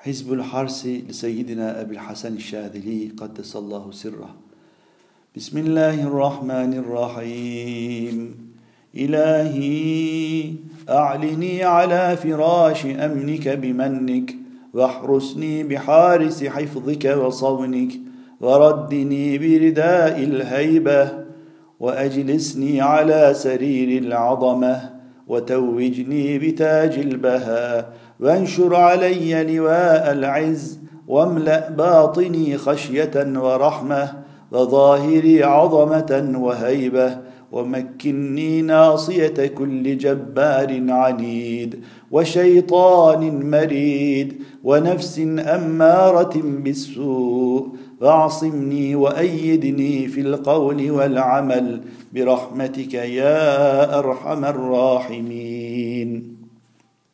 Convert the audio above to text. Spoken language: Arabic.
حزب الحرس لسيدنا أبي الحسن الشاذلي قدس الله سره. بسم الله الرحمن الرحيم. إلهي أعلني على فراش أمنك بمنك واحرسني بحارس حفظك وصونك وردني برداء الهيبة وأجلسني على سرير العظمة. وتوجني بتاج البهاء وانشر علي لواء العز واملأ باطني خشية ورحمة وظاهري عظمة وهيبة ومكني ناصية كل جبار عنيد وشيطان مريد ونفس أمارة بالسوء واعصمني وأيدني في القول والعمل برحمتك يا أرحم الراحمين